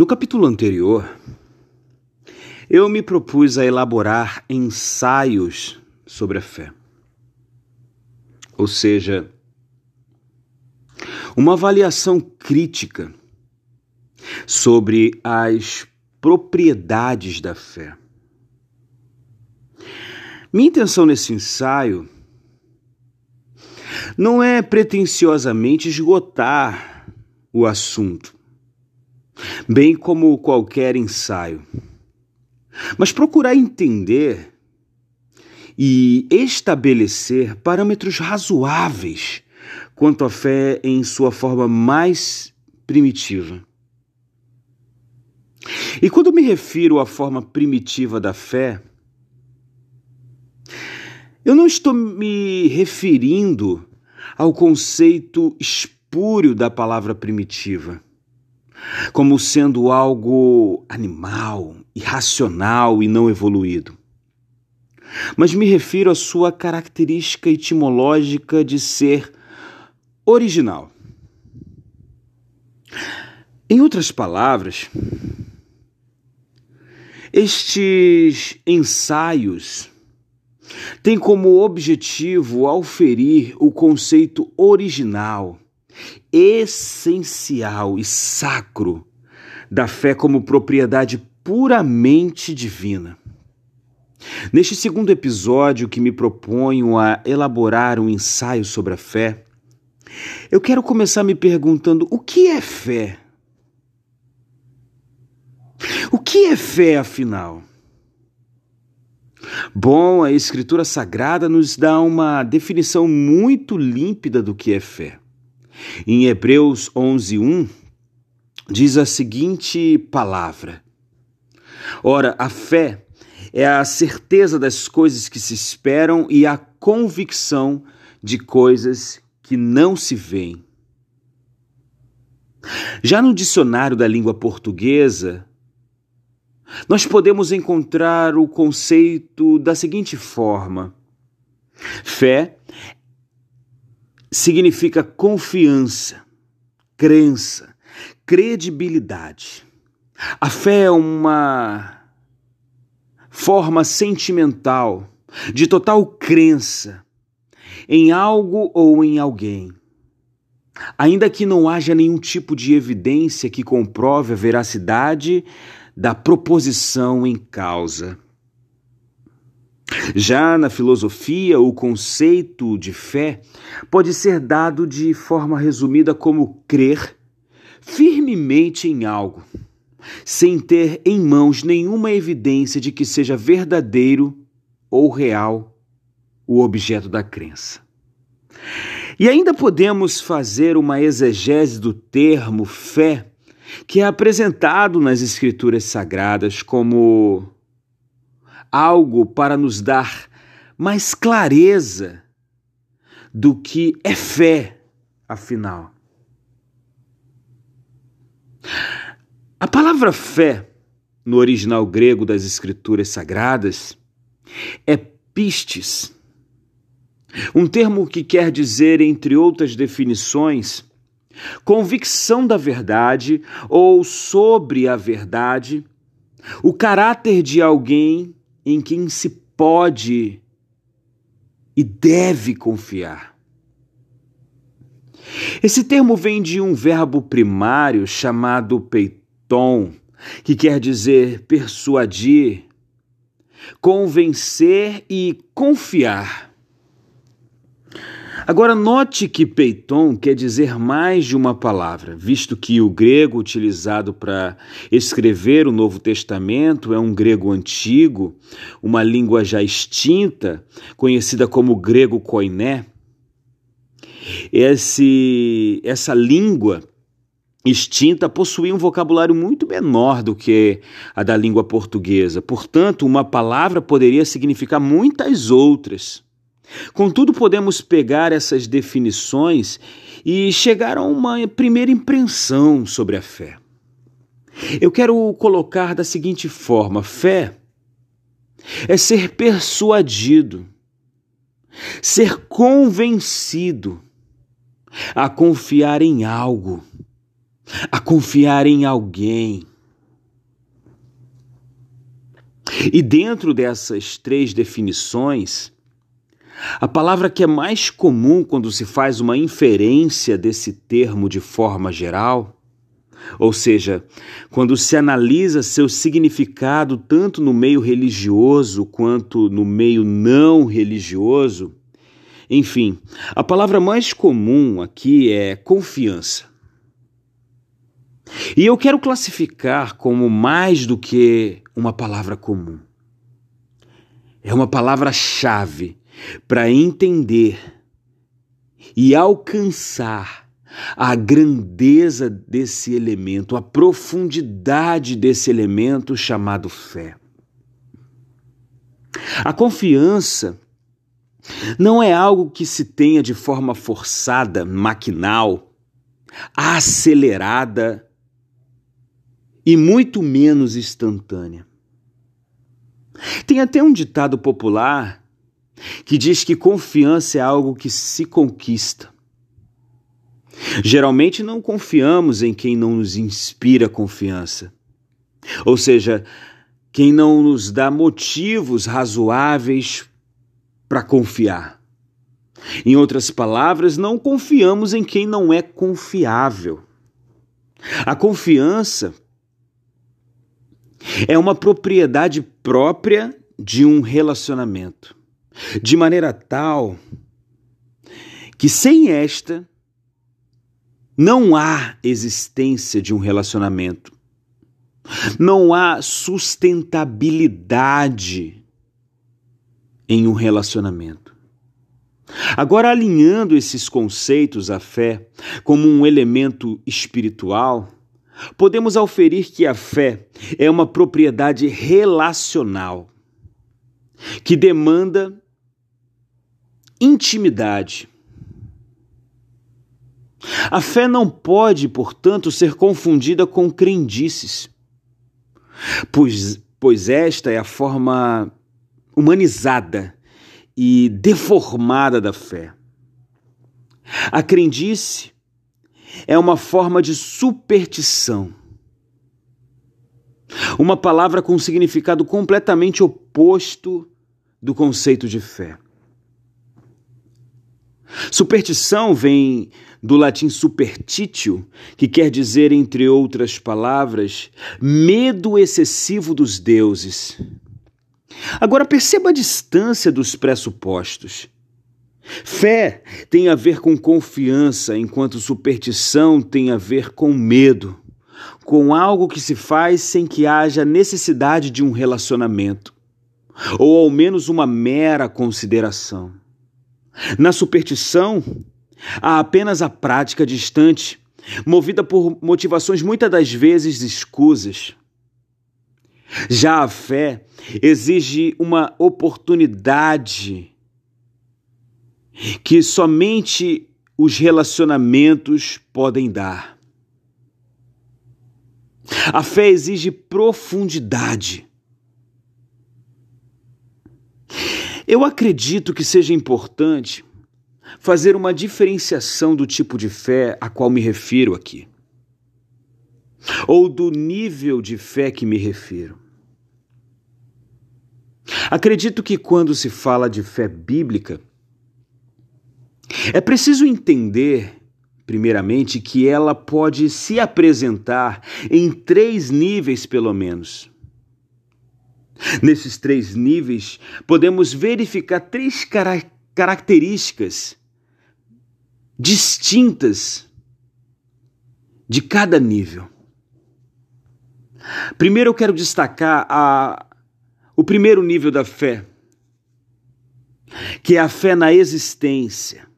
No capítulo anterior, eu me propus a elaborar ensaios sobre a fé. Ou seja, uma avaliação crítica sobre as propriedades da fé. Minha intenção nesse ensaio não é pretensiosamente esgotar o assunto, bem como qualquer ensaio, mas procurar entender e estabelecer parâmetros razoáveis quanto à fé em sua forma mais primitiva. E quando me refiro à forma primitiva da fé, eu não estou me referindo ao conceito espúrio da palavra primitiva, como sendo algo animal, irracional e não evoluído. Mas me refiro à sua característica etimológica de ser original. Em outras palavras, estes ensaios têm como objetivo auferir o conceito original, essencial e sacro da fé como propriedade puramente divina. Neste segundo episódio que me proponho a elaborar um ensaio sobre a fé, eu quero começar me perguntando: o que é fé? O que é fé, afinal? Bom, a Escritura Sagrada nos dá uma definição muito límpida do que é fé. Em Hebreus 11:1 diz a seguinte palavra: Ora, a fé é a certeza das coisas que se esperam e a convicção de coisas que não se veem. Já no dicionário da língua portuguesa, nós podemos encontrar o conceito da seguinte forma: fé significa confiança, crença, credibilidade. A fé é uma forma sentimental de total crença em algo ou em alguém. Ainda que não haja nenhum tipo de evidência que comprove a veracidade da proposição em causa. Já na filosofia, o conceito de fé pode ser dado de forma resumida como crer firmemente em algo, sem ter em mãos nenhuma evidência de que seja verdadeiro ou real o objeto da crença. E ainda podemos fazer uma exegese do termo fé que é apresentado nas Escrituras Sagradas como algo para nos dar mais clareza do que é fé, afinal. A palavra fé, no original grego das Escrituras Sagradas, é pistes, um termo que quer dizer, entre outras definições, convicção da verdade ou sobre a verdade, o caráter de alguém em quem se pode e deve confiar. Esse termo vem de um verbo primário chamado peiton, que quer dizer persuadir, convencer e confiar. Agora, note que peiton quer dizer mais de uma palavra, visto que o grego utilizado para escrever o Novo Testamento é um grego antigo, uma língua já extinta, conhecida como grego koiné. Esse, essa língua extinta possuía um vocabulário muito menor do que a da língua portuguesa. Portanto, uma palavra poderia significar muitas outras. Contudo, podemos pegar essas definições e chegar a uma primeira impressão sobre a fé. Eu quero colocar da seguinte forma: fé é ser persuadido, ser convencido a confiar em algo, a confiar em alguém, E dentro dessas três definições, a palavra que é mais comum quando se faz uma inferência desse termo de forma geral, ou seja, quando se analisa seu significado tanto no meio religioso quanto no meio não religioso, enfim, a palavra mais comum aqui é confiança. E eu quero classificar como mais do que uma palavra comum. É uma palavra-chave para entender e alcançar a grandeza desse elemento, a profundidade desse elemento chamado fé. A confiança não é algo que se tenha de forma forçada, maquinal, acelerada e muito menos instantânea. Tem até um ditado popular que diz que confiança é algo que se conquista. Geralmente não confiamos em quem não nos inspira confiança. Ou seja, quem não nos dá motivos razoáveis para confiar. Em outras palavras, não confiamos em quem não é confiável. A confiança é uma propriedade própria de um relacionamento, de maneira tal que sem esta não há existência de um relacionamento, não há sustentabilidade em um relacionamento. Agora, alinhando esses conceitos à fé como um elemento espiritual, podemos auferir que a fé é uma propriedade relacional que demanda intimidade. A fé não pode, portanto, ser confundida com crendices, pois, pois esta é a forma humanizada e deformada da fé. A crendice é uma forma de superstição. Uma palavra com significado completamente oposto do conceito de fé. Superstição vem do latim supertitio, que quer dizer, entre outras palavras, medo excessivo dos deuses. Agora perceba a distância dos pressupostos. Fé tem a ver com confiança, enquanto superstição tem a ver com medo, com algo que se faz sem que haja necessidade de um relacionamento, ou ao menos uma mera consideração. Na superstição, há apenas a prática distante, movida por motivações muitas das vezes escusas. Já a fé exige uma oportunidade que somente os relacionamentos podem dar. A fé exige profundidade. Eu acredito que seja importante fazer uma diferenciação do tipo de fé a qual me refiro aqui, ou do nível de fé que me refiro. Acredito que quando se fala de fé bíblica, é preciso entender, primeiramente, que ela pode se apresentar em três níveis, pelo menos. Nesses três níveis, podemos verificar três car características distintas de cada nível. Primeiro, eu quero destacar a, o primeiro nível da fé, que é a fé na existência.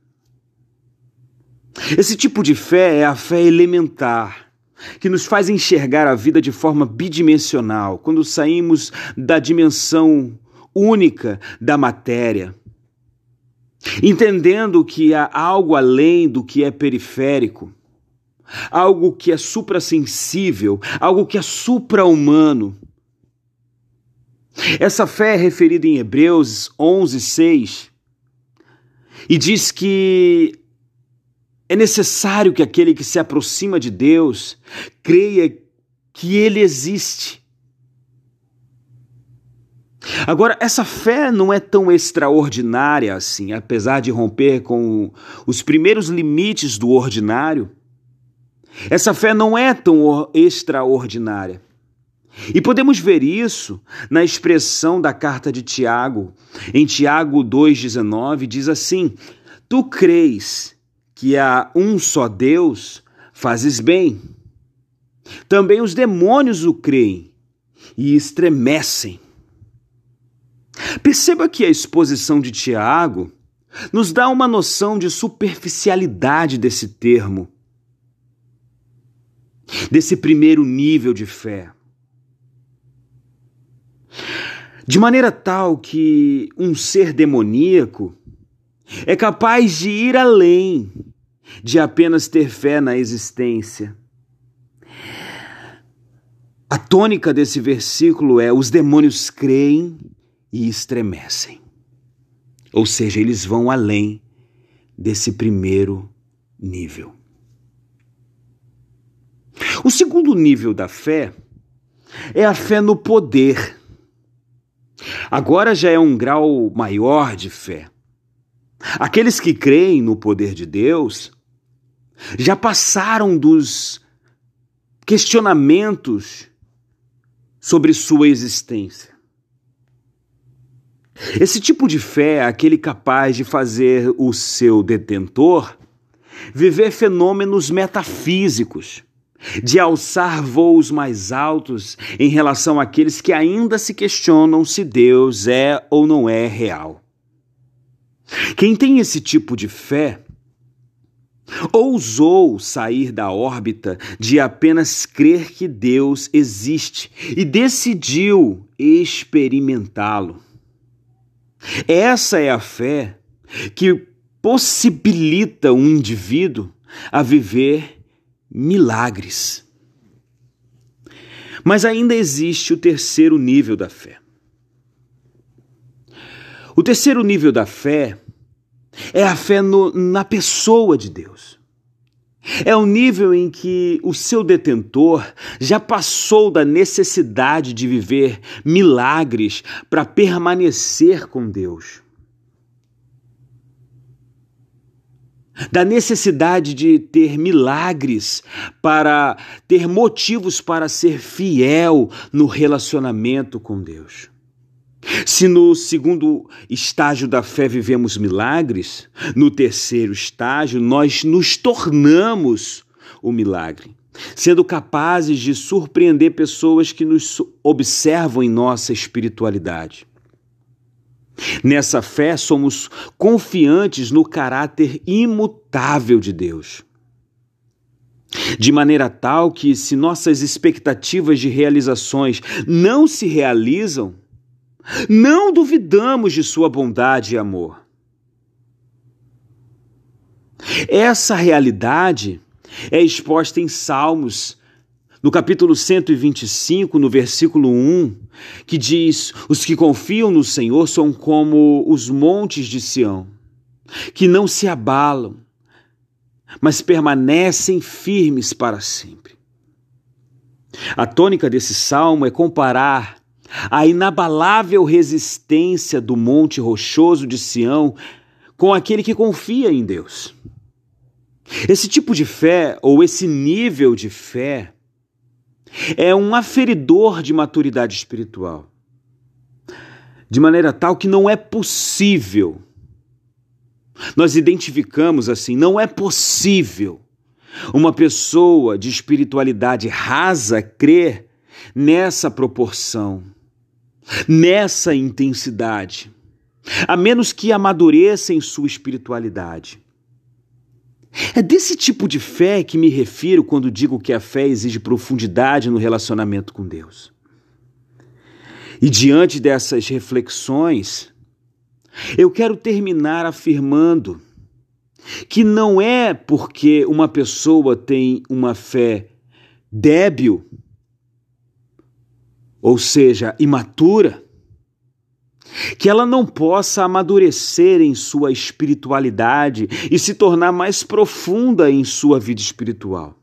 Esse tipo de fé é a fé elementar, que nos faz enxergar a vida de forma bidimensional, quando saímos da dimensão única da matéria, entendendo que há algo além do que é periférico, algo que é suprassensível, algo que é supra-humano. Essa fé é referida em Hebreus 11, 6 e diz que é necessário que aquele que se aproxima de Deus creia que Ele existe. Agora, essa fé não é tão extraordinária assim, apesar de romper com os primeiros limites do ordinário. Essa fé não é tão extraordinária. E podemos ver isso na expressão da carta de Tiago. Em Tiago 2,19 diz assim: Tu crês que há um só Deus, fazes bem. Também os demônios o creem e estremecem. Perceba que a exposição de Tiago nos dá uma noção de superficialidade desse termo, desse primeiro nível de fé. De maneira tal que um ser demoníaco é capaz de ir além de apenas ter fé na existência. A tônica desse versículo é: os demônios creem e estremecem. Ou seja, eles vão além desse primeiro nível. O segundo nível da fé é a fé no poder. Agora já é um grau maior de fé. Aqueles que creem no poder de Deus já passaram dos questionamentos sobre sua existência. Esse tipo de fé é aquele capaz de fazer o seu detentor viver fenômenos metafísicos, de alçar voos mais altos em relação àqueles que ainda se questionam se Deus é ou não é real. Quem tem esse tipo de fé ousou sair da órbita de apenas crer que Deus existe e decidiu experimentá-lo. Essa é a fé que possibilita um indivíduo a viver milagres. Mas ainda existe o terceiro nível da fé. O terceiro nível da fé é a fé no, na pessoa de Deus. É o nível em que o seu detentor já passou da necessidade de viver milagres para permanecer com Deus. Da necessidade de ter milagres para ter motivos para ser fiel no relacionamento com Deus. Se no segundo estágio da fé vivemos milagres, no terceiro estágio nós nos tornamos o milagre, sendo capazes de surpreender pessoas que nos observam em nossa espiritualidade. Nessa fé somos confiantes no caráter imutável de Deus. De maneira tal que, se nossas expectativas de realizações não se realizam, não duvidamos de sua bondade e amor. Essa realidade é exposta em Salmos, no capítulo 125, no versículo 1, que diz: Os que confiam no Senhor são como os montes de Sião, que não se abalam, mas permanecem firmes para sempre. A tônica desse salmo é comparar a inabalável resistência do monte rochoso de Sião com aquele que confia em Deus. Esse tipo de fé, ou esse nível de fé, é um aferidor de maturidade espiritual, de maneira tal que não é possível. Nós identificamos assim, não é possível uma pessoa de espiritualidade rasa crer nessa proporção nessa intensidade, a menos que amadureça em sua espiritualidade. É desse tipo de fé que me refiro quando digo que a fé exige profundidade no relacionamento com Deus. E diante dessas reflexões, eu quero terminar afirmando que não é porque uma pessoa tem uma fé débil ou seja, imatura, que ela não possa amadurecer em sua espiritualidade e se tornar mais profunda em sua vida espiritual.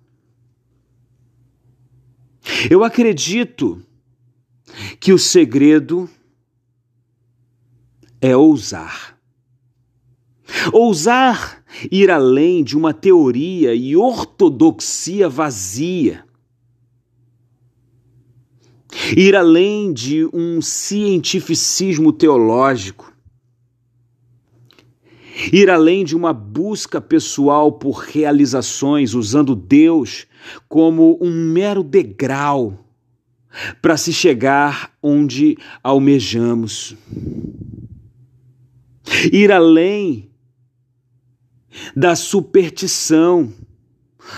Eu acredito que o segredo é ousar. Ousar ir além de uma teoria e ortodoxia vazia. Ir além de um cientificismo teológico. Ir além de uma busca pessoal por realizações, usando Deus como um mero degrau para se chegar onde almejamos. Ir além da superstição,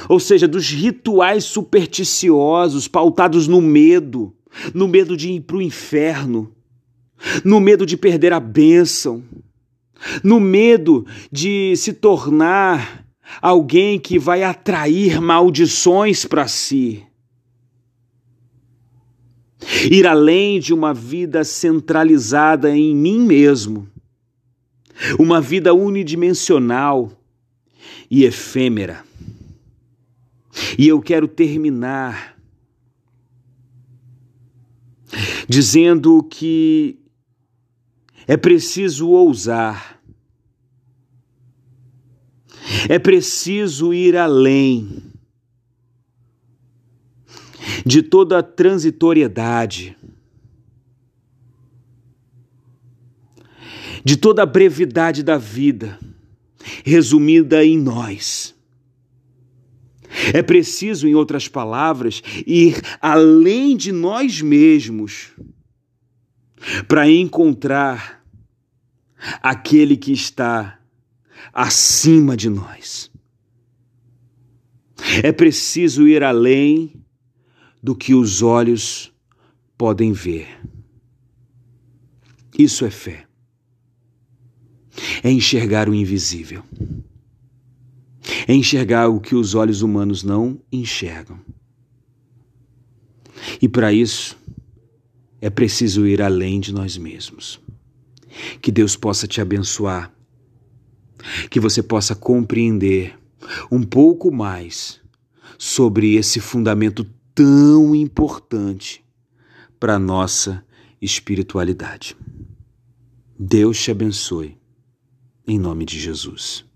ou seja, dos rituais supersticiosos pautados no medo, no medo de ir para o inferno, no medo de perder a bênção, no medo de se tornar alguém que vai atrair maldições para si. Ir além de uma vida centralizada em mim mesmo, uma vida unidimensional e efêmera. E eu quero terminar dizendo que é preciso ousar, é preciso ir além de toda a transitoriedade, de toda a brevidade da vida, resumida em nós. É preciso, em outras palavras, ir além de nós mesmos para encontrar aquele que está acima de nós. É preciso ir além do que os olhos podem ver. Isso é fé. É enxergar o invisível. É enxergar o que os olhos humanos não enxergam. E para isso, é preciso ir além de nós mesmos. Que Deus possa te abençoar. Que você possa compreender um pouco mais sobre esse fundamento tão importante para a nossa espiritualidade. Deus te abençoe, em nome de Jesus.